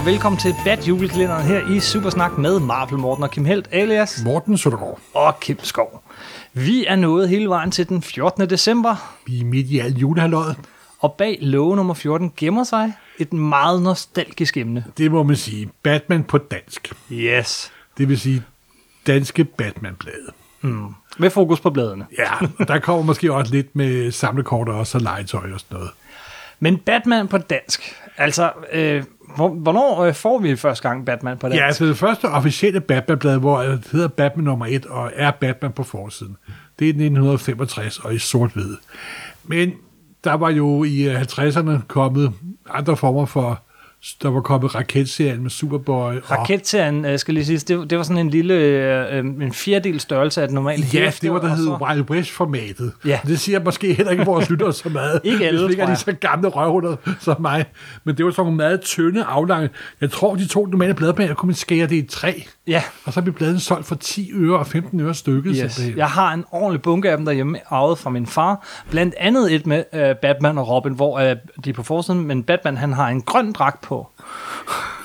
og velkommen til Bad Julekalenderen her i Supersnak med Marvel Morten og Kim Helt alias Morten Søndergaard. og Kim Skov. Vi er nået hele vejen til den 14. december, Vi er midt i alt julehalvåret. og bag låge nummer 14 gemmer sig et meget nostalgisk emne. Det må man sige. Batman på dansk. Yes. Det vil sige danske Batman-blade. Med fokus på bladene. Ja, og der kommer måske også lidt med samlekort og så legetøj og sådan noget. Men Batman på dansk. Altså, øh, hvor, hvornår øh, får vi første gang Batman på dansk? Ja, altså det første officielle Batman-blad, hvor det hedder Batman nummer 1 og er Batman på forsiden. Det er 1965 og i sort-hvid. Men der var jo i øh, 50'erne kommet andre former for... Der var kommet raketserien med Superboy. og- Raketserien, øh, skal lige sige, det, det var sådan en lille, øh, øh, en fjerdedel størrelse af det normale Ja, hæfte, det var der hed så- Wild West-formatet. Ja. Det siger måske heller ikke vores lyttere så meget. Ikke alle, ikke er de så gamle røvhuller som mig. Men det var sådan nogle meget tynde, aflange. Jeg tror, de to normale bladplaner kunne man skære det i tre. Ja, Og så blev bladene solgt for 10 øre og 15 øre stykket. yes. simpelthen. Jeg har en ordentlig bunke af dem derhjemme, arvet fra min far. Blandt andet et med øh, Batman og Robin, hvor øh, de er på forsiden, men Batman han har en grøn dragt på.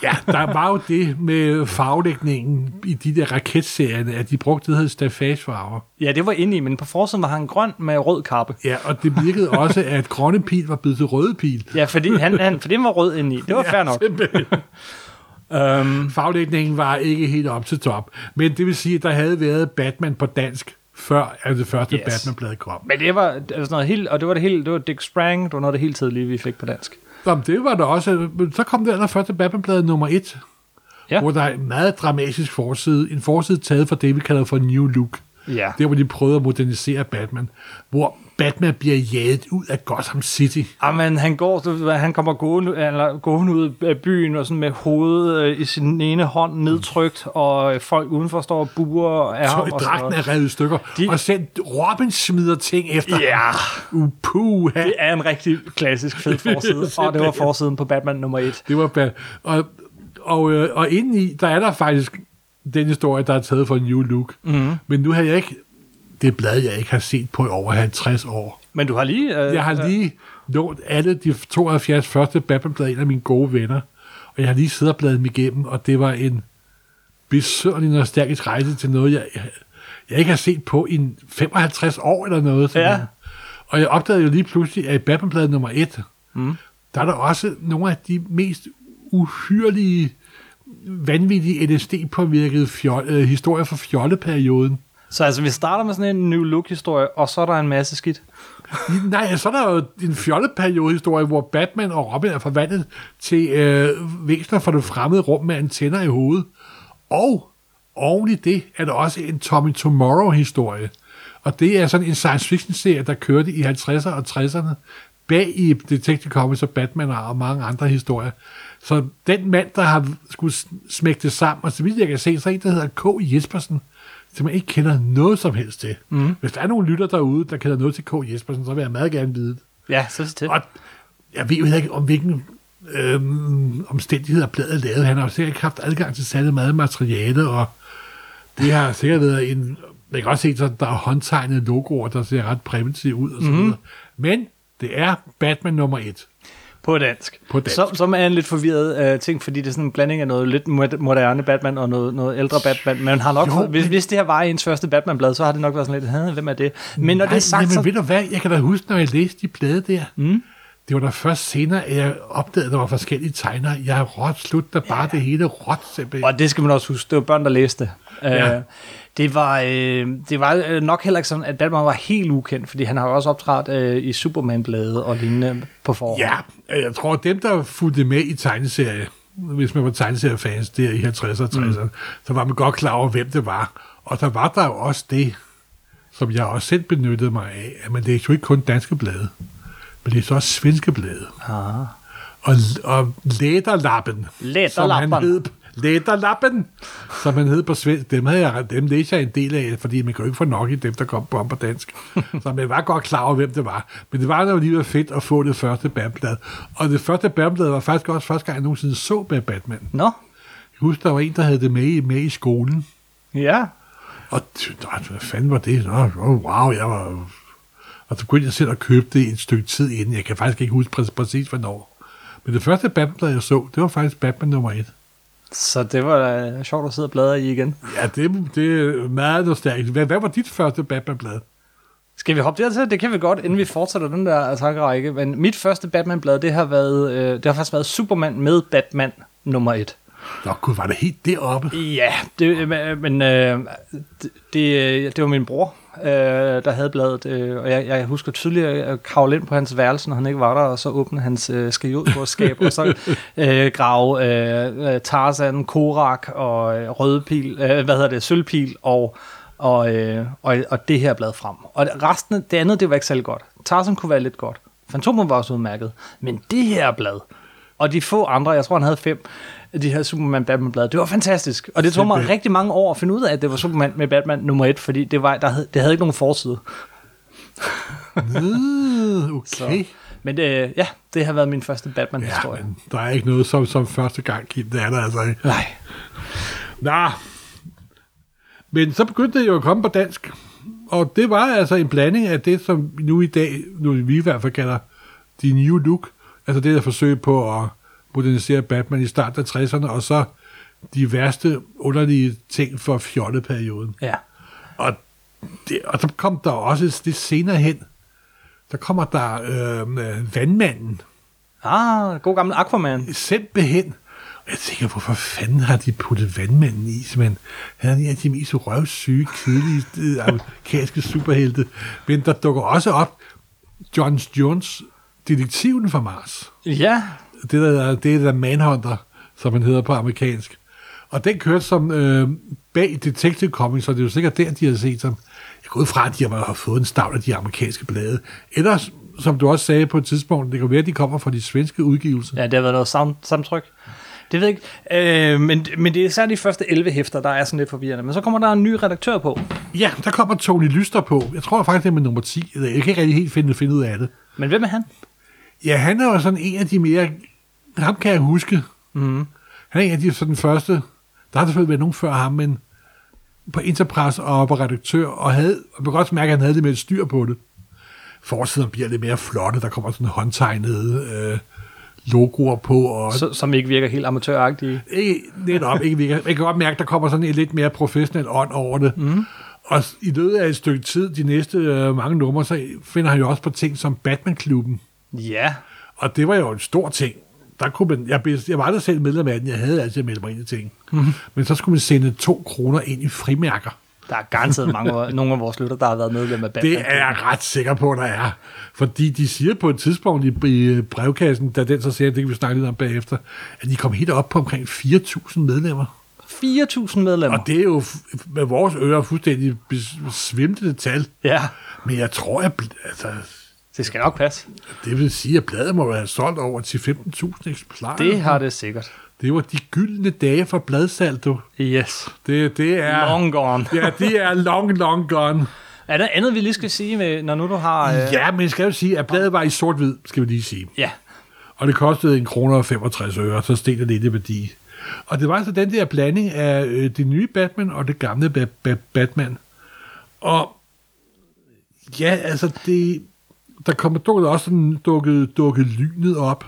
ja, der var jo det med farvelægningen i de der raketserierne, at de brugte det, der hedder stafagefarver. Ja, det var inde i, men på forsiden var han grøn med rød kappe. Ja, og det virkede også, at grønne pil var blevet til røde pil. Ja, fordi han, han, for det var rød inde i. Det var fair nok. Um, Faglægningen var ikke helt op til top. Men det vil sige, at der havde været Batman på dansk, før at det første Yes. Batman-blad kom. men det var altså noget helt, og det var det hele, det var Dick Sprang, det var noget af det helt tidlige, vi fik på dansk. Nå, men det var der også. Så kom det allerførste Batman-blad nummer et, Ja. ja. hvor der er en meget dramatisk forside. En forside taget fra det, vi kalder for New Look. Ja. Der, hvor de prøvede at modernisere Batman. Hvor Batman bliver jaget ud af Gotham City. Jamen, han går, du han kommer gående, eller gående ud af byen, og sådan med hovedet øh, i sin ene hånd nedtrykt, og øh, folk udenfor står og buer af Så ham. og dragten er revet i stykker. De-. Og selv Robin smider ting efter Ja, ham. Det er en rigtig klassisk fed forside, og det var forsiden på Batman nummer et. Det var bad. Og, og, øh, og indeni, der er der faktisk den historie, der er taget fra New Look. Mm. Men nu har jeg ikke, det blad, jeg ikke har set på i over 50 år. Men du har lige... Øh, Jeg har lige lånt alle de 72 første Batman-blad, en af mine gode venner. Og jeg har lige siddet og bladet dem igennem, og det var en besøgelig nostalgisk rejse til noget, jeg, jeg ikke har set på i en 55 år eller noget. sådan Ja. Og jeg opdagede jo lige pludselig, at i Batman-bladet nummer 1, mm. der er der også nogle af de mest uhyrlige, vanvittige LSD-påvirkede fjol, øh, historier fra fjolleperioden. Så altså, vi starter med sådan en New Look-historie, og så er der en masse skidt. Nej, så er der jo en fjolleperiode-historie, hvor Batman og Robin er forvandlet til øh, væsener fra det fremmede rum med antenner i hovedet. Og oven i det er der også en Tommy Tomorrow-historie. Og det er sådan en science fiction-serie, der kørte i 50'erne og 60'erne bag i Detective Comics og Batman og mange andre historier. Så den mand, der har skulle smække det sammen, og så vidt jeg kan se, så er en, der hedder K. Jespersen, jeg ikke kender noget som helst til. Mm. Hvis der er nogen lytter derude, der kender noget til K. Jespersen, så vil jeg meget gerne vide det. Ja, så til. Og jeg ved jo ikke, om hvilken øhm, omstændigheder bladet lavet. Han har jo sikkert ikke haft adgang til særlig meget materiale, og det har sikkert været en... Jeg kan også se, at der er håndtegnede logoer, der ser ret primitive ud og så videre. Men det er Batman nummer et. På dansk. På dansk. Så, som er en lidt forvirret uh, ting, fordi det er sådan en blanding af noget lidt mo- moderne Batman og noget, noget ældre Batman. Men har nok, Jo, fået- hvis, hvis det her var ens første Batman-blad, så har det nok været sådan lidt, "Hæ, hvem er det? Men når det er sagt, men så... ved du hvad, jeg kan da huske, når jeg læste de blade der, mm. Det var da først senere, at jeg opdagede, at der var forskellige tegnere. Jeg har råt slut, der bare det hele råt simpelthen. Og det skal man også huske, det var børn, der læste. Ja. Ja. Det var, øh, det var øh, nok heller ikke sådan, at Batman var helt ukendt, fordi han har også optrådt øh, i Superman-blade og lignende på forhånd. Ja, jeg tror, dem, der fulgte med i tegneserie, hvis man var tegneseriefans der i 50'erne og 60'erne, mm. så var man godt klar over, hvem det var. Og der var der jo også det, som jeg også selv benyttede mig af, at man læste jo ikke kun danske blade, men læste også svenske blade. Ah. Og, og Læderlappen, som han Læderlappen. hed, Læderlappen, som han hed på svensk, dem, havde jeg, dem læste jeg en del af, fordi man kan jo ikke få nok i dem, der kom på ham på dansk. så man var godt klar over, hvem det var. Men det var jo lige fedt at få det første Batman-blad. Og det første Batman-blad var faktisk også første gang, jeg nogensinde så med Batman. Nå, Jeg husker, der var en, der havde det med, i- med i skolen. ja. Og hvad fanden var det? Nå, wow, jeg var... Og så begyndte jeg selv at købe det et stykke tid inden. Jeg kan faktisk ikke huske præ- præcis, hvornår. Men det første Batman-blad, jeg så, det var faktisk Batman nummer 1. Så det var da sjovt at sidde og bladre i igen. Ja, det, det er meget nostalgisk. Hvad, hvad var dit første Batman-blad? Skal vi hoppe dertil? Det kan vi godt, inden vi fortsætter den der tankerække. Men mit første Batman-blad, det har, været, øh, det har faktisk været Superman med Batman nummer 1. Nå gud, var det helt deroppe? Ja, det, men øh, det, det, det var min bror, øh, der havde bladet, øh, og jeg, jeg husker tydeligt at kravle ind på hans værelse, når han ikke var der, og så åbne hans øh, skab, og så øh, grave øh, øh, Tarzan, Korak og øh, Rødpil, øh, hvad hedder det, Sølvpil og, og, øh, og, og det her blad frem. Og resten, det andet, det var ikke særlig godt. Tarzan kunne være lidt godt. Fantomen var også udmærket. Men det her blad, og de få andre, jeg tror han havde fem, de her Superman Batman blade. Det var fantastisk. Og det tog mig rigtig mange år at finde ud af, at det var Superman med Batman nummer et, fordi det, var, der havde, det havde ikke nogen forside. okay. Så. Men det, ja, det har været min første Batman-historie. Ja, der er ikke noget som, som første gang, Kim. Det er der altså ikke. Nej. Nå. Men så begyndte det jo at komme på dansk. Og det var altså en blanding af det, som nu i dag, nu vi i hvert fald kalder de new look. Altså det, der forsøg på at modernisere Batman i starten af 60'erne, og så de værste underlige ting for fjolleperioden. Ja. Og, det, og så kom der også det senere hen, der kommer der øh, vandmanden. Ah, god gammel Aquaman. Simpelthen. Og jeg tænker, hvorfor fanden har de puttet vandmanden i? Men han er en af de mest røvsyge, kedelige øh, amerikanske superhelte. Men der dukker også op John Jones, detektiven fra Mars. Ja, det der, det er der Manhunter, som han hedder på amerikansk. Og den kørte som øh, bag Detective Comics, så det er jo sikkert der, de har set som. Jeg går ud fra, at de har fået en stavl af de amerikanske blade. Ellers, som du også sagde på et tidspunkt, det kan være, at de kommer fra de svenske udgivelser. Ja, det har været noget sam- samtryk. Det ved jeg ikke. Øh, men, men det er særligt de første 11 hæfter, der er sådan lidt forvirrende. Men så kommer der en ny redaktør på. Ja, der kommer Tony Lyster på. Jeg tror faktisk, det er med nummer 10. Jeg kan ikke rigtig helt finde, finde ud af det. Men hvem er han? Ja, han er jo sådan en af de mere ham kan jeg huske. Mm. Han er en af de sådan første, der har selvfølgelig været nogen før ham, men på Interpress og på redaktør, og havde, og man kan godt mærke, at han havde det med et styr på det. Forsiden bliver lidt mere flotte, der kommer sådan håndtegnede øh, logoer på. Og, Så, som ikke virker helt amatøragtige. Ikke, netop, ikke virker. Man kan godt mærke, at der kommer sådan en lidt mere professionel ånd over det. Mm. Og i løbet af et stykke tid, de næste øh, mange numre, så finder han jo også på ting som Batman-klubben. Ja. Og det var jo en stor ting der kunne man, jeg, jeg var aldrig selv medlem af den, jeg havde altid meldt mig ind i ting. Mm-hmm. Men så skulle man sende to kroner ind i frimærker. Der er garanteret mange, nogle af vores lytter, der har været medlem af Batman. Det er jeg ret sikker på, der er. Fordi de siger på et tidspunkt i, i brevkassen, da den så siger, det kan vi snakke lidt om bagefter, at de kom helt op på omkring 4.000 medlemmer. 4.000 medlemmer? Og det er jo med vores ører fuldstændig svimtede tal. Ja. Men jeg tror, at altså, det skal nok passe. Det vil sige, at bladet må have solgt over til 15.000 eksemplarer. Det har det sikkert. Det var de gyldne dage for bladsalg, du. Yes. Det, det er... Long gone. ja, det er long, long gone. Er der andet, vi lige skal sige, med, når nu du har... Øh... Ja, men jeg skal jo sige, at bladet var i sort-hvid, skal vi lige sige. Ja. Og det kostede en kroner og 65 øre, så steg det lidt i værdi. Og det var altså den der blanding af øh, det nye Batman og det gamle ba- ba- Batman. Og ja, altså det, der kommer dukket også sådan, dukket, dukket lynet op.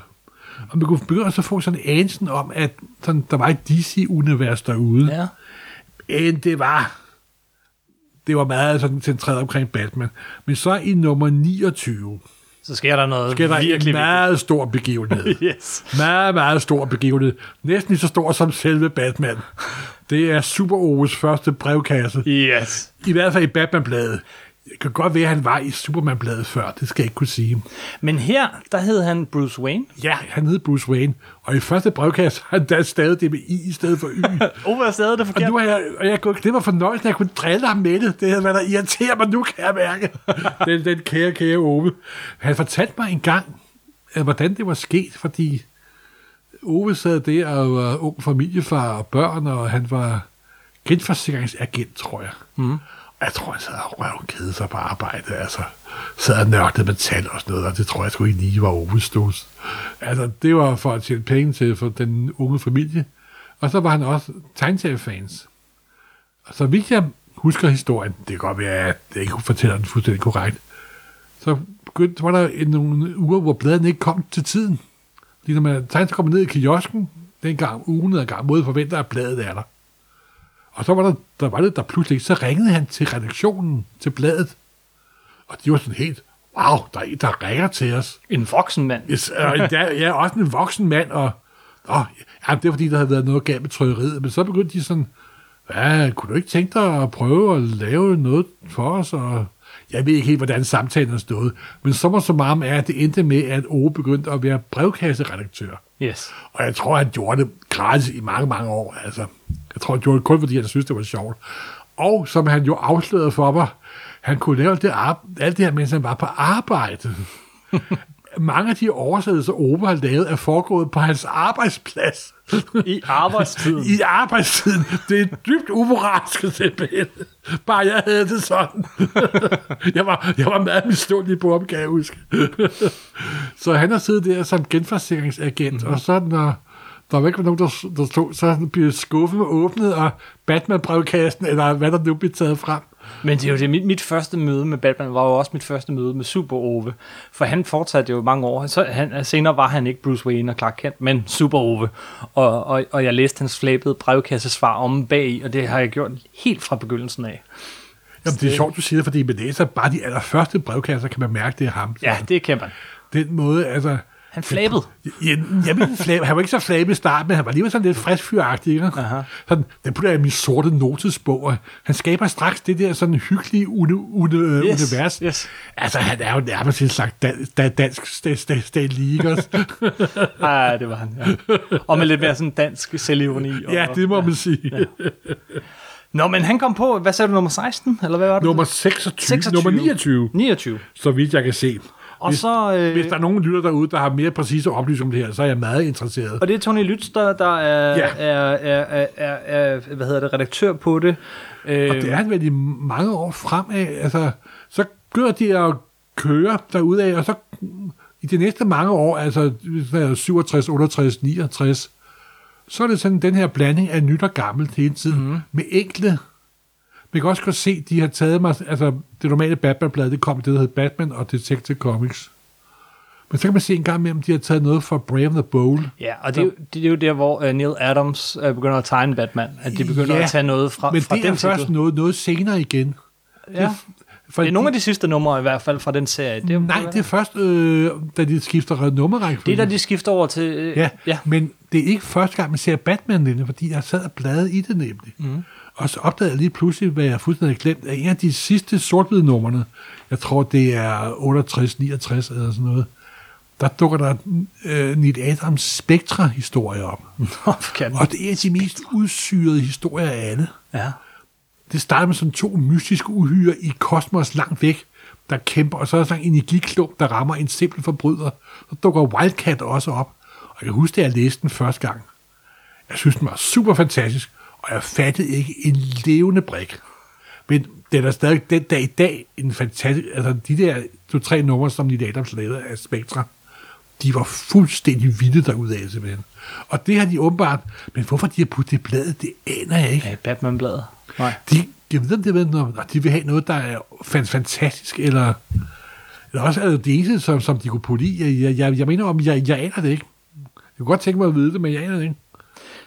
Og man kunne begynde at få sådan en anelse om, at sådan, der var et DC-univers derude. Ja. Men det var, det var meget sådan centreret omkring Batman. Men så i nummer 29, så sker der noget sker der virkelig en meget vigtigt. stor begivenhed. yes. Meget, meget stor begivenhed. Næsten lige så stor som selve Batman. Det er Super O's første brevkasse. Yes. I hvert fald i Batman-bladet. Det kan godt være, at han var i Superman-bladet før, det skal jeg ikke kunne sige. Men her, der hed han Bruce Wayne? Ja, han hed Bruce Wayne. Og i første brevkasse har han da stadig det med I i stedet for Y. Oh, hvad stadig det forkert? Og nu har jeg, og jeg gået, det var fornøjelsen, at jeg kunne drille ham med det. Det havde været der irriterer mig nu, kan jeg mærke. den, den kære, kære Ove. Han fortalte mig en gang, hvordan det var sket, fordi Ove sad der og var ung familiefar og børn, og han var genforsikringsagent, tror jeg. Mm. Jeg tror, jeg sad og røv kede sig på arbejde. Altså, sad og nørdede med tal og sådan noget, og det tror jeg sgu ikke lige var overstået. Altså, det var for at tjene penge til for den unge familie. Og så var han også tegnseriefans. Og så vidt jeg husker historien, det kan godt være, at jeg ikke fortæller den fuldstændig korrekt, så begyndte, var der nogle uger, hvor bladene ikke kom til tiden. Lige når man tegnet kommer ned i kiosken, dengang ugen er gang mod forventer, at bladet er der. Og så var der, der var det der pludselig. Så ringede han til redaktionen, til bladet. Og de var sådan helt, wow, der er en, der ringer til os. En voksen mand. Yes, og jeg er også en voksen mand, og åh, ja, det er fordi, der havde været noget galt med trykkeriet. Men så begyndte de sådan, hvad, kunne du ikke tænke dig at prøve at lave noget for os? Og jeg ved ikke helt, hvordan samtalen er stået. Men så må så meget er, at det endte med, at Ove begyndte at være brevkasseredaktør. Yes. Og jeg tror, han gjorde det gratis i mange, mange år. Altså, jeg tror, han gjorde det kun, fordi han synes, det var sjovt. Og som han jo afslørede for mig, han kunne lave det alt det her, mens han var på arbejde mange af de oversættelser, Ove har lavet, er foregået på hans arbejdsplads. I arbejdstiden. I arbejdstiden. Det er dybt umoralsk simpelthen. Bare jeg havde det sådan. jeg, var, jeg var meget miståelig på opgave, husk. så han har siddet der som genforsikringsagent, mm-hmm. og så når der var ikke nogen, der, der stod, så bliver skuffen åbnet, og Batman-brevkassen, eller hvad der nu bliver taget frem. Men det er jo det, mit, mit første møde med Batman var jo også mit første møde med Super Ove. For han fortsatte jo mange år. Så han, senere var han ikke Bruce Wayne og Clark Kent, men Super Ove. Og, og, og jeg læste hans flabede brevkassesvar om bag, og det har jeg gjort helt fra begyndelsen af. Jamen, det er sjovt, du siger det, fordi man læser bare de allerførste brevkasser, kan man mærke, det er ham. Ja, det kan man. Den måde, altså... Han flabede. Ja, jeg vil flab, han var ikke så flabet i starten, men han var lige sådan lidt friskfyragtig. Ikke? Aha. Sådan, den putter jeg i min sorte notesbog, og han skaber straks det der sådan hyggelige uni, uni, Yes, univers. yes. Altså, han er jo nærmest en slags da, da, dansk stat, stat, stat Ej, det var han, ja. Og med lidt mere sådan dansk selvironi. Ja, det må man sige. Ja. Nå, men han kom på, hvad sagde du, nummer 16? Eller hvad var det? Nummer 26, 26. nummer 29, 29. så vidt jeg kan se. Og Hvis, så... Øh, hvis der er nogen lytter derude, der har mere præcise oplysninger om det her, så er jeg meget interesseret. Og det er Tony Lytz, der, der er, Ja. er, er, er, er, hvad hedder det, redaktør på det. Øh, Og det er han vel i mange år fremad. Altså, så gør de at køre derudad, og så i de næste mange år, altså 67, 68, 69, så er det sådan den her blanding af nyt og gammelt hele tiden, mm. med enkle man kan også godt se, de har taget mig, altså det normale Batman-blad, det kom det, der hed Batman og Detective Comics. Men så kan man se en gang imellem, de har taget noget fra Brave the Bold. Ja, og det er, jo, det er jo der, hvor uh, Neil Adams uh, begynder at tegne Batman. At de begynder Ja, at tage noget fra, Men fra det den er først titel. noget, noget senere igen. Ja. For Det er nogle af de sidste numre i hvert fald fra den serie. Det er, Nej, det er først, øh, da de skifter nummerrække. det er da de skifter over til... Øh, Ja, ja. men det er ikke første gang, man ser Batman nemlig, fordi jeg sad og bladede i det nemlig. Mm. Og så opdagede jeg lige pludselig, hvad jeg fuldstændig glemt, at en af de sidste sort numrene, jeg tror det er 68, 69 eller sådan noget, der dukker der øh, Neil Adams Spectra-historie op. Og det er de mest udsyrede historier af alle. Ja. Det starter med sådan to mystiske uhyre i kosmos langt væk, der kæmper, og så er der sådan en energiklump, der rammer en simpel forbryder. Så dukker Wildcat også op. Og jeg kan huske, at jeg læste den første gang. Jeg synes, den var super fantastisk, og jeg fattede ikke en levende brik. Men den er stadig den dag i dag en fantastisk... Altså, de der to-tre numre, som Neil Adams lavede af Spectra, de var fuldstændig vilde derudaf, simpelthen. Og det har de åbenbart... Men hvorfor de har puttet det bladet, det aner jeg ikke. ja Batman-bladet. Nej. De, jeg ved, om det når, når de vil have noget, der er fan- fantastisk, eller, eller også er det det eneste, som, som de kunne putte i. Jeg, jeg, jeg, jeg mener om, jeg, jeg aner det ikke. Jeg kunne godt tænke mig at vide det, men jeg aner det ikke.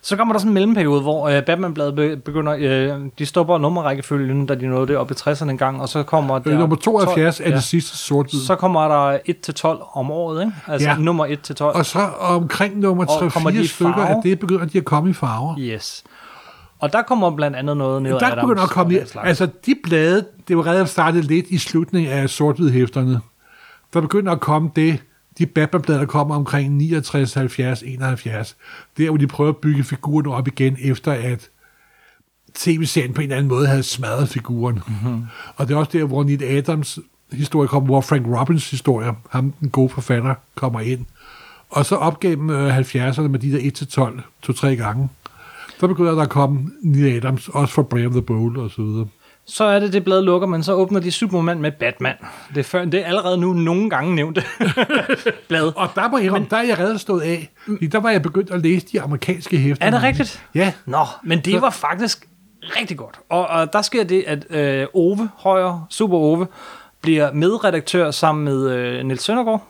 Så kommer der sådan en mellemperiode, hvor øh, Batman-bladet be- begynder... Øh, de stopper nummerrækkefølgen, da de nåede det op i 60'erne en gang, og så kommer der... Øh, nummer 72 12 er det sidste sort Så kommer der 1-12 om året, ikke? Altså Ja. ja. nummer 1-12. Og så omkring nummer Og kommer de 3-4 i stykker, at det begynder de at komme i farver. Yes. Og der kommer blandt andet noget ned der begynder at komme altså de blade, det var reddet startet lidt i slutningen af sort hæfterne. Der begynder at komme det, de Batman-blade, der kommer omkring 69, 70, 71. Der, hvor de prøver at bygge figuren op igen, efter at tv-serien på en eller anden måde havde smadret figuren. Mm-hmm. Og det er også der, hvor Neil Adams historie kommer, hvor Frank Robbins historie, ham den gode forfatter, kommer ind. Og så op gennem øh, 70'erne med de der 1-12, to-tre gange, så begynder der at komme Neil Adams, også for Brave the Bold og så videre. Så er det, det blad lukker, men så åbner de Superman med Batman. Det er, før, det er allerede nu nogle gange nævnt blad. Og der, må jeg, Men, der er jeg reddet stået af, fordi der var jeg begyndt at læse de amerikanske hæfter. Er det rigtigt? Ja. Nå, men det var faktisk rigtig godt. Og, og der sker det, at øh, Ove Højer, Super Ove, bliver medredaktør sammen med øh, Niels Søndergaard.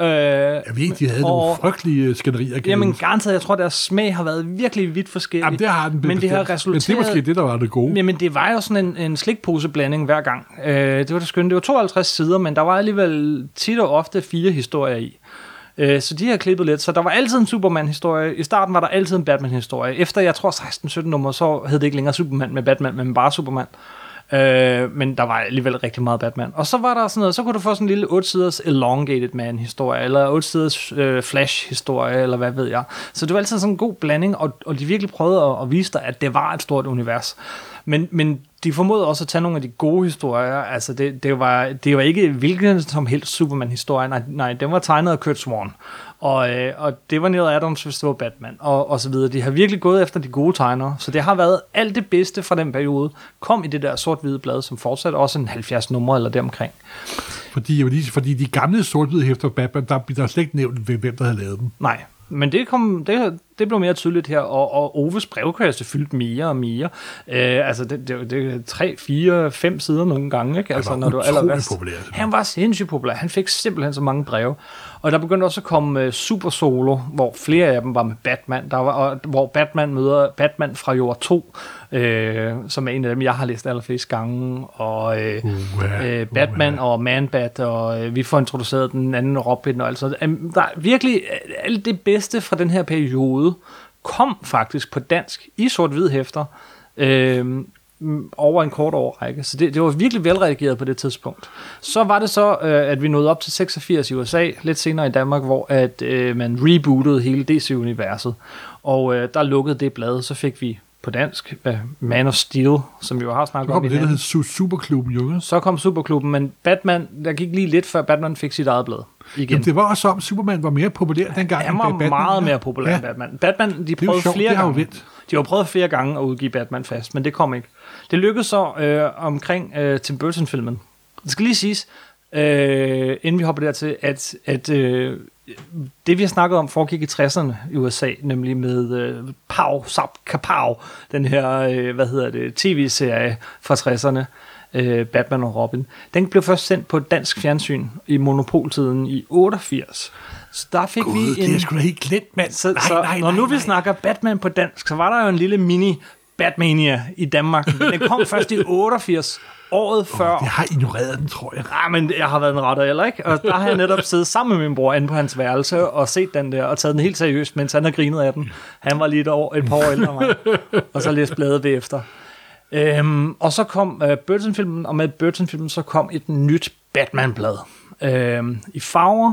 Øh, Jeg ved ikke, de havde og- nogle frygtelige skænderier. kan jeg Jamen garanteret, jeg tror, deres smag har været virkelig vidt forskellig. Jamen, det har den Men det har bestemt. Men det er resulteret... måske det, der var det gode. Jamen, det var jo sådan en, en slikposeblanding hver gang. Øh, det var det skønne. Det var 52 sider, men der var alligevel tit og ofte fire historier i. Øh, så de har klippet lidt. Så der var altid en Superman-historie. I starten var der altid en Batman-historie. Efter, jeg tror, 16-17 nummer, så hed det ikke længere Superman med Batman, men bare Superman. Øh, Øh, men der var alligevel rigtig meget Batman. Og så var der sådan noget, så kunne du få sådan en lille 8-siders Elongated Man-historie, eller 8-siders øh, Flash-historie, eller hvad ved jeg. Så det var altid sådan en god blanding, og, og de virkelig prøvede at, at vise dig, at det var et stort univers. Men, men de formåede også at tage nogle af de gode historier. Altså, det, det, var, det var ikke hvilken som helst Superman-historie. Nej, nej, den var tegnet af Kurt Swan. Og, øh, og det var Neil Adams, hvis det var Batman, og, og så videre. De har virkelig gået efter de gode tegnere. Så det har været alt det bedste fra den periode. Kom i det der sort-hvide blad, som fortsat også en 70 numre eller deromkring. Fordi, jeg vil lige- fordi de gamle sort-hvide hæfter Batman, der der slet ikke nævnt, hvem hvem der havde lavet dem. Nej, men det, kom, det, det blev mere tydeligt her, og, og Oves brevkasse fyldte mere og mere. Øh, altså, det, det, det tre, fire, fem sider nogle gange, ikke? Altså, var når du er allerværst. populær. Han var sindssygt populær. Han fik simpelthen så mange breve. Og der begyndte også at komme uh, Super Solo, hvor flere af dem var med Batman. Der var, og, hvor Batman møder Batman fra Jord 2, øh, som er en af dem, jeg har læst allerflest gange. Og øh, Uha, øh, Batman og Man-Bat, og øh, vi får introduceret den anden Robin og alt sådan noget. Jamen, Der er virkelig øh, alt det bedste fra den her periode kom faktisk på dansk i sort-hvid hæfter øh, over en kort årrække. Så det, det var virkelig velredigeret på det tidspunkt. Så var det så, øh, at vi nåede op til 86 i USA, lidt senere i Danmark, hvor at øh, man rebootede hele DC-universet. Og øh, der lukkede det blad, så fik vi på dansk øh, Man of Steel, som vi jo har snakket kom om i det, der hed Su- Superklubben, jo. ikke? Så kom Superklubben, men Batman, der gik lige lidt før Batman fik sit eget blad igen. Jamen, det var også om, Superman var mere populær dengang. Han end var Batman. meget mere populær ja. end Batman. Batman, de prøvede sjovt, flere det gange. vendt. De har prøvet flere gange at udgive Batman fast, men det kom ikke. Det lykkedes så øh, omkring øh, Tim Burton-filmen. Det skal lige siges, øh, inden vi hopper dertil, at, at øh, det vi har snakket om foregik i 60'erne i USA, nemlig med øh, Pow, Zap, Kapow, den her, øh, hvad hedder det, tv-serie fra 60'erne, øh, Batman og Robin. Den blev først sendt på dansk fjernsyn i monopoltiden i 88. Så der fik Gud, vi det en... er sgu da helt glemt, mand. Så, så når nu vi snakker Batman på dansk, så var der jo en lille mini Batmania i Danmark. Men den kom først i 88, året før. Jeg har ignoreret den, tror jeg. Ah, men jeg har været en retter, eller ikke? Og der har jeg netop siddet sammen med min bror inde på hans værelse og set den der, og taget den helt seriøst, mens han har grinet af den. Han var lige et, år, et par år ældre end mig. Og så læste bladet bagefter. Øhm, og så kom øh, Burton-filmen, og med Burton-filmen så kom et nyt Batman-blad. Øhm, I farver.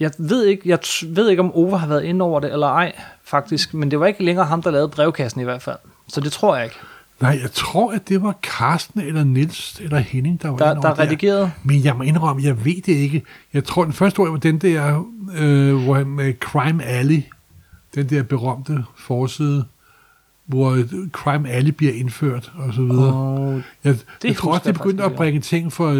Jeg ved ikke, jeg ved ikke, om Ove har været inde over det eller ej, faktisk. Men det var ikke længere ham, der lavede brevkassen i hvert fald. Så det tror jeg ikke. Nej, jeg tror, at det var Carsten eller Nils eller Henning, der var Der, der er redigeret. Men jeg må indrømme, jeg ved det ikke. Jeg tror, den første ord var den der, øh, hvor han med Crime Alley, den der berømte forside, hvor øh, Crime Alley bliver indført, og så videre. Og jeg, det jeg tror også, de begyndte at bringe ting for uh,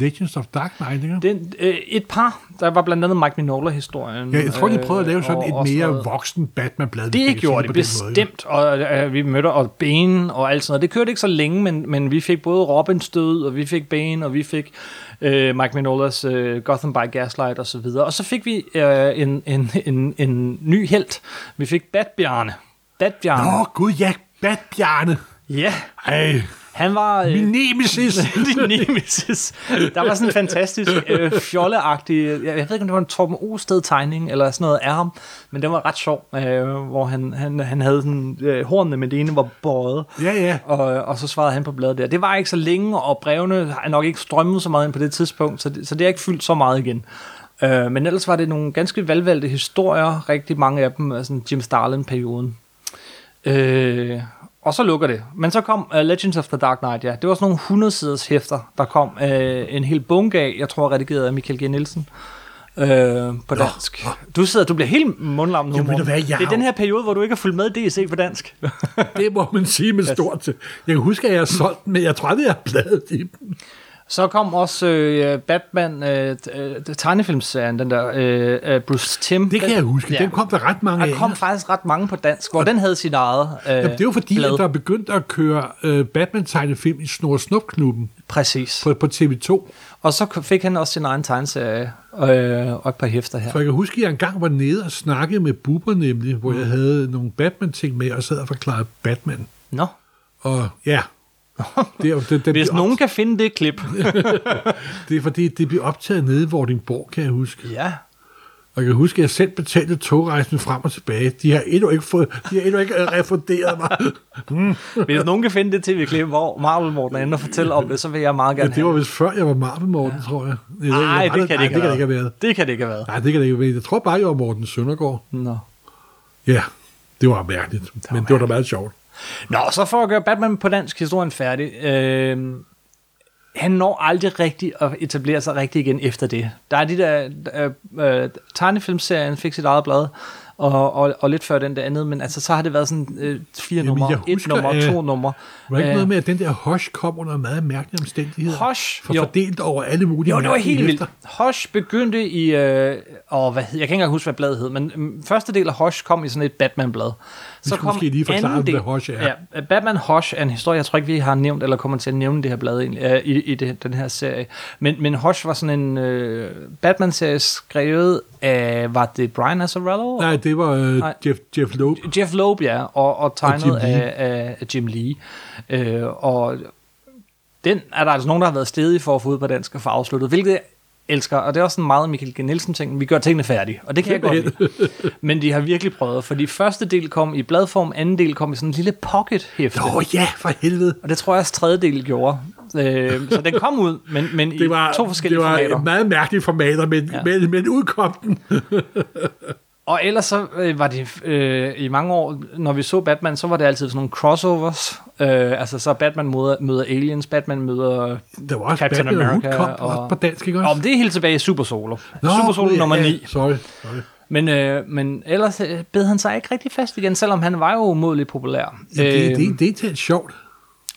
Legends of Dark Knight, ikke? Den, øh, et par, der var blandt andet Mike Mignola-historien. Ja, jeg tror, de prøvede at lave sådan øh, og- et mere noget. voksen Batman-blad. Det gjorde de på den måde, bestemt, og øh, vi mødte og Bane og alt sådan noget. Det kørte ikke så længe, men, men vi fik både Robin stød, og vi fik Bane, og vi fik øh, Mike Mignolas øh, Gotham by Gaslight og så videre. Og så fik vi øh, en, en, en, en ny held. Vi fik Batbjarne. Batbjarne. Nå, gud, ja, Batbjarne. Ja, Ej, han var... Øh, min nemesis. din nemesis. Der var sådan en fantastisk øh, fjolleagtig, jeg, jeg ved ikke, om det var en Torben Osted tegning eller sådan noget af ham, men den var ret sjov, øh, hvor han, han, han havde sådan, øh, hornene med det ene var bøjet, Ja, ja. og, og så svarede han på bladet der. Det var ikke så længe, og brevene har nok ikke strømmet så meget ind på det tidspunkt, så det, så det har ikke fyldt så meget igen. Øh, men ellers var det nogle ganske velvalgte historier, rigtig mange af dem, altså Jim Starlin-perioden. Øh, og så lukker det. Men så kom uh, Legends of the Dark Knight, ja. Det var sådan nogle 100-siders hæfter, der kom uh, en hel bunke af, jeg tror redigeret af Michael G. Nielsen. Øh, på dansk. Du sidder, du bliver helt mundlam nu. Jamen, hvad, jeg det er har den her periode, hvor du ikke har fulgt med DC på dansk. Det må man sige med stort. Jeg kan huske, at jeg har solgt men jeg tror aldrig, jeg har bladet i dem. Så kom også øh, Batman, øh, øh, tegnefilmserien, den der øh, Bruce Tim. Det kan den, jeg huske. Ja. Den kom der ret mange Der af. kom faktisk ret mange på dansk, hvor den havde sit eget øh, Jamen, det er jo fordi, blad. at der er begyndt at køre øh, Batman-tegnefilm i Snor Snup-klubben Præcis. på, på TV2. Og så fik han også sin egen tegneserie øh, og et par hæfter her. For jeg kan huske, at jeg engang var nede og snakkede med Bubber nemlig, hvor Mm. jeg havde nogle Batman-ting med, og sad og forklarede Batman. Nå, Og ja, det, er, det, det, hvis bliver nogen op, kan finde det klip. det er fordi, det bliver optaget nede i Vordingborg, kan jeg huske. ja, Og jeg kan huske, at jeg selv betalte togrejsen frem og tilbage. De har endnu ikke, fået, de har endnu ikke refunderet mig. hvis nogen kan finde det tv-klip, hvor Marvel Morten er inde og fortælle om det, så vil jeg meget Ja, gerne det var vist før, jeg var Marvel Morten, tror jeg. Nej, det kan det ikke det kan det ikke have været. Det kan det ikke have været. Nej, det kan det ikke have været. Jeg tror bare, jeg var Morten Søndergaard. Nå. Ja, det var mærkeligt. Det men det var da meget sjovt. Nå, så for at gøre Batman på dansk historien færdig. Øh, han når aldrig rigtigt at etablere sig rigtigt igen efter det. Der er de der øh, øh, tegnefilmserien fik sit eget blad, og, og, og lidt før den der andet, men altså så har det været sådan øh, fire Jamen, numre, jeg et husker, nummer, øh, to numre. Var det ikke Øh, noget med, at den der Hosh kom under meget mærkelige omstændigheder? Hosh, For jo. fordelt over alle mulige Jo, det var helt vildt. Hosh begyndte i, øh, åh, hvad, jeg kan ikke engang huske, hvad bladet hed, men øhm, første del af Hosh kom i sådan et Batman-blad. Så skulle måske lige forklare, anden del- hvad Hosh er. Ja, Batman Hosh er en historie, jeg tror ikke, vi har nævnt, eller kommer til at nævne det her blad egentlig, øh, i, i det, den her serie. Men, men Hosh var sådan en øh, Batman-serie skrevet af, var det Brian Azzarello? Nej, det var øh, Nej. Jeff, Jeff Loeb. Jeff Loeb, ja, og, og tegnet Jim af, af, af Jim Lee. Øh, og den er der altså nogen, der har været stedige for at få ud på dansk og få afsluttet, hvilket elsker, og det er også sådan meget Michael G. Nielsen ting, vi gør tingene færdige, og det kan jeg godt lide. Men de har virkelig prøvet, fordi første del kom i bladform, anden del kom i sådan en lille pocket-hæfte, Åh ja, for helvede. og det tror jeg også tredje del gjorde. Øh, så den kom ud, men, men i Det var, to forskellige det var formater. meget mærkelige formater, men, ja. men, men udkom den. Og ellers så øh, var det øh, i mange år, når vi så Batman, så var det altid sådan nogle crossovers. Øh, altså så Batman møder, møder aliens, Batman møder... Der var også Captain Batman America kom og- og... på dansk, ikke også? Om det er helt tilbage i Super Solo. Super Solo ja, nummer ja. 9. Sorry, sorry. Men, øh, men ellers øh, bed han sig ikke rigtig fast igen, selvom han var jo umådeligt populær. Ja, det, Øh, det, det er sjovt.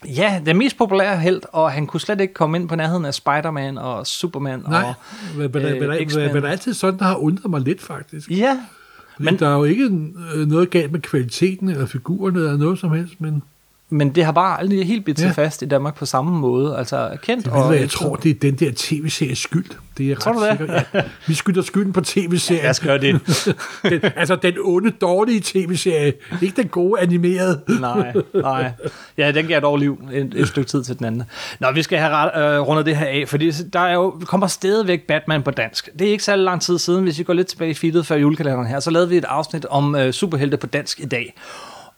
Ja, den mest populære held, og han kunne slet ikke komme ind på nærheden af Spider-Man og Superman. Nej, Og, men, øh, men, men, men, men altid sådan, der har undret mig lidt, faktisk. ja, men der er jo ikke øh, noget galt med kvaliteten eller figurerne eller noget som helst, men men det har bare aldrig helt bidt sig Ja. fast i Danmark på samme måde. Altså kendt det ved, og... jeg tror, det er den der tv-series skyld. Det er jeg Tror ret du det? Ja. Vi skylder skylden på tv-serien. Jeg skal gøre det. den, altså den onde, dårlige tv-serie. Ikke den gode animerede. nej, nej. Ja, den gav dog liv et, et stykke tid til den anden. Nå, vi skal have ret, øh, rundet det her af, fordi der er jo, kommer stadigvæk Batman på dansk. Det er ikke særlig lang tid siden, hvis vi går lidt tilbage i feedet før julekalenderen her, så lavede vi et afsnit om øh, superhelte på dansk i dag.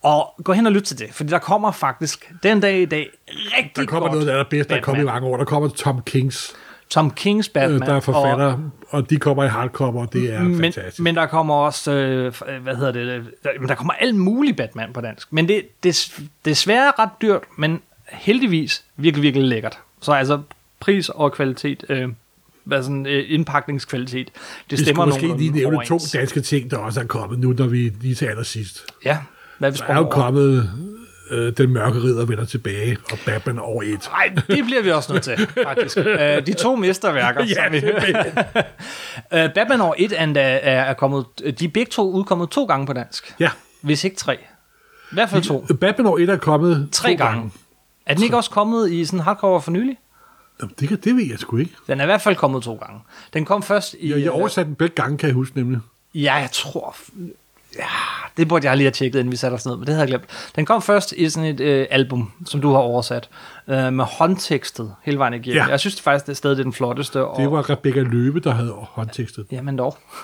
Og gå hen og lyt til det, fordi der kommer faktisk den dag i dag rigtig Der kommer godt noget af det bedste, der kommer i mange år. Der kommer Tom Kings, Tom Kings Batman. øh, der er og- forfatter, og, og de kommer i hardcover, og det er men, fantastisk. men der kommer også, øh, hvad hedder det, der, men der kommer alt muligt Batman på dansk. Men det, det, er svært ret dyrt, men heldigvis virkelig, virkelig lækkert. Så altså pris og kvalitet, øh, hvad sådan, øh, indpakningskvalitet, det vi stemmer skal måske nogenlunde lige nævne to danske ting, der også er kommet nu, når vi lige til allersidst. Ja, hvad er jo over? kommet øh, Den Mørke Ridder vender tilbage, og Batman over et. Nej, det bliver vi også nødt til, faktisk. uh, de to mesterværker, Ja, vi... uh, Batman år 1 er, er, kommet... De er begge to udkommet to gange på dansk. Ja, Hvis ikke tre. I hvert fald to. Batman over et er kommet Tre to gange. Er den ikke også kommet i sådan hardcover for nylig? Jamen, det, kan, det ved jeg sgu ikke. Den er i hvert fald kommet to gange. Den kom først i... Jeg, jeg øh, oversatte den begge gange, kan jeg huske nemlig. Ja, jeg tror... Ja, det burde jeg lige have tjekket, inden vi satte os ned, men det havde jeg glemt. Den kom først i sådan et øh, album, som du har oversat, øh, med håndtekstet hele vejen igennem. Ja. Jeg synes faktisk, det sted det er den flotteste. Og, Det var Rebecca Løbe, der havde håndtekstet. Jamen dog.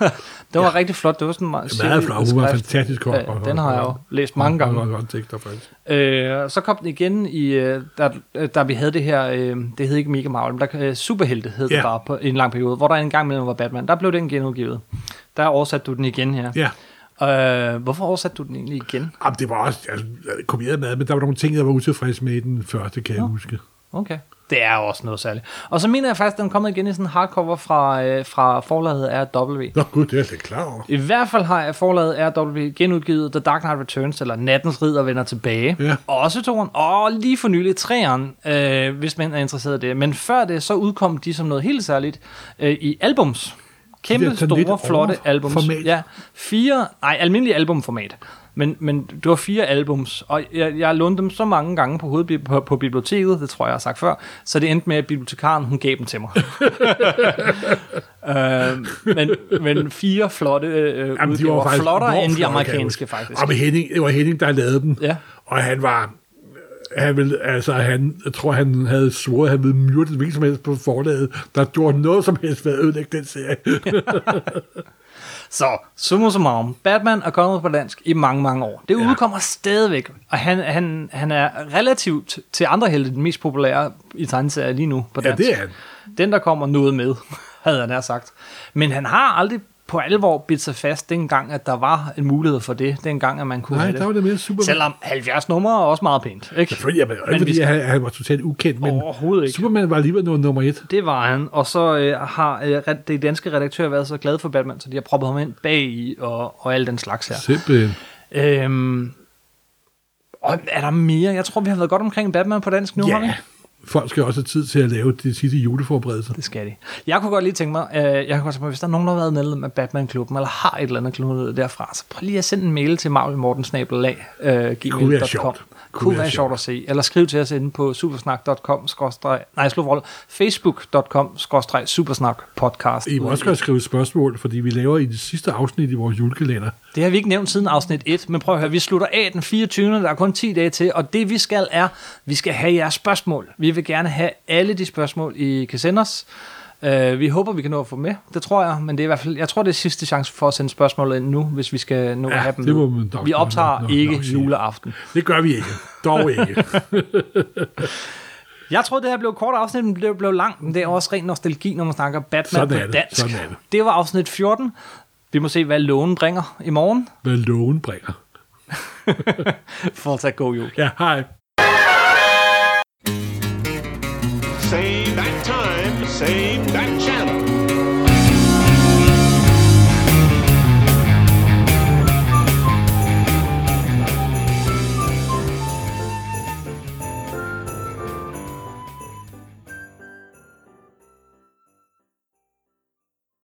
det var ja. rigtig flot. Det var sådan meget, Meget flot. Hun var fantastisk hånd. Ja, den har jeg jo læst mange gange. Håndtekster, faktisk. Øh, så kom den igen i, øh, der, der vi havde det her, øh, det hed ikke Mega Marvel, men der, øh, Superhelte hed det Ja. bare på en lang periode, hvor der en gang imellem var Batman. Der blev den genudgivet. Der oversatte du den igen her. Ja. Øh, hvorfor oversatte du den egentlig igen? Jamen, det var også altså, kombineret med, men der var nogle ting, jeg var utilfreds med i den første, kan jeg huske. Okay. Det er også noget særligt. Og så mener jeg faktisk, at den er kommet igen i sådan en hardcover fra, øh, fra forlaget RW. Nå gud, det er jeg klar over. I hvert fald har forlaget RW genudgivet The Dark Knight Returns, eller Nattens Ridder vender tilbage. Ja. Også toren, og lige for nylig træeren, øh, hvis man er interesseret i det. Men før det, så udkom de som noget helt særligt øh, i albums. Kæmpe store, flotte albums. format. Ja, fire, nej, almindelig albumformat. Men, men det var fire albums, og jeg, jeg lånte dem så mange gange på, hovedbi- på, på biblioteket, det tror jeg, jeg har sagt før, så det endte med, at bibliotekaren, hun gav dem til mig. øh, men, men fire flotte øh, Jamen, udgaver, flottere enormt end de amerikanske, faktisk. Og med Henning, det var Henning, der lavede dem. Ja. Og han var... Han ville, altså, han, jeg tror, han havde svoret, at han ville myrde hvilket som helst på forlaget, der gjorde noget som helst ved at ødelægge den serie. Så, summa summarum, Batman er kommet på dansk i mange, mange år. Det Ja. udkommer stadigvæk, og han, han, han er relativt til andre helte den mest populære i tegneserier lige nu på ja, dansk. det er han. Den, der kommer noget med, havde han nær sagt. Men han har aldrig på alvor bidt sig fast, dengang, at der var en mulighed for det. Dengang, at man kunne Nej, have der var det. det mere super. Selvom 70 numre er også meget pænt, ikke? Selvfølgelig, Men vi fordi skal- han, han var totalt ukendt, men Overhovedet ikke. Superman var alligevel noget nummer et. Det var han, og så øh, har øh, det danske redaktør været så glad for Batman, så de har proppet ham ind bag i og, og al den slags her. Simpelthen. Øhm, og er der mere? Jeg tror, vi har været godt omkring Batman på dansk nu, har vi? Folk skal også have tid til at lave de sidste juleforberedelser. Det skal de. Jeg kunne godt lige tænke mig, øh, jeg kunne godt tænke mig, hvis der er nogen, der har været medlem af Batman-klubben, eller har et eller andet klub derfra, så prøv lige at sende en mail til marvelmortensnabelag, øh, gmail.com. være sjovt. Kunne være sjovt at se. Eller skriv til os inde på supersnak.com, nej, slå facebook.com, supersnak podcast. I må også godt skrive spørgsmål, fordi vi laver i det sidste afsnit i vores julekalender. Det har vi ikke nævnt siden afsnit 1, men prøv at høre, vi slutter af den 24. Der er kun 10 dage til, og det vi skal er, vi skal have jeres spørgsmål. Vi vil gerne have alle de spørgsmål, I kan sende os. Uh, vi håber, vi kan nå at få med, det tror jeg, men det er i hvert fald, jeg tror, det er sidste chance for at sende spørgsmål ind nu, hvis vi skal nå Ja, at have dem det må man nok- Vi optager nok- ikke nok juleaften. Det gør vi ikke. Dog ikke. Jeg troede, det her blev kort afsnit, men det blev langt, men det er også ren nostalgi, når man snakker Batman Sådan på er det, dansk. sådan det. det var afsnit 14. Vi må se, hvad lånen bringer i morgen. Hvad loven bringer. Fortsat god jul. Ja, hej. Same bat time, same channel.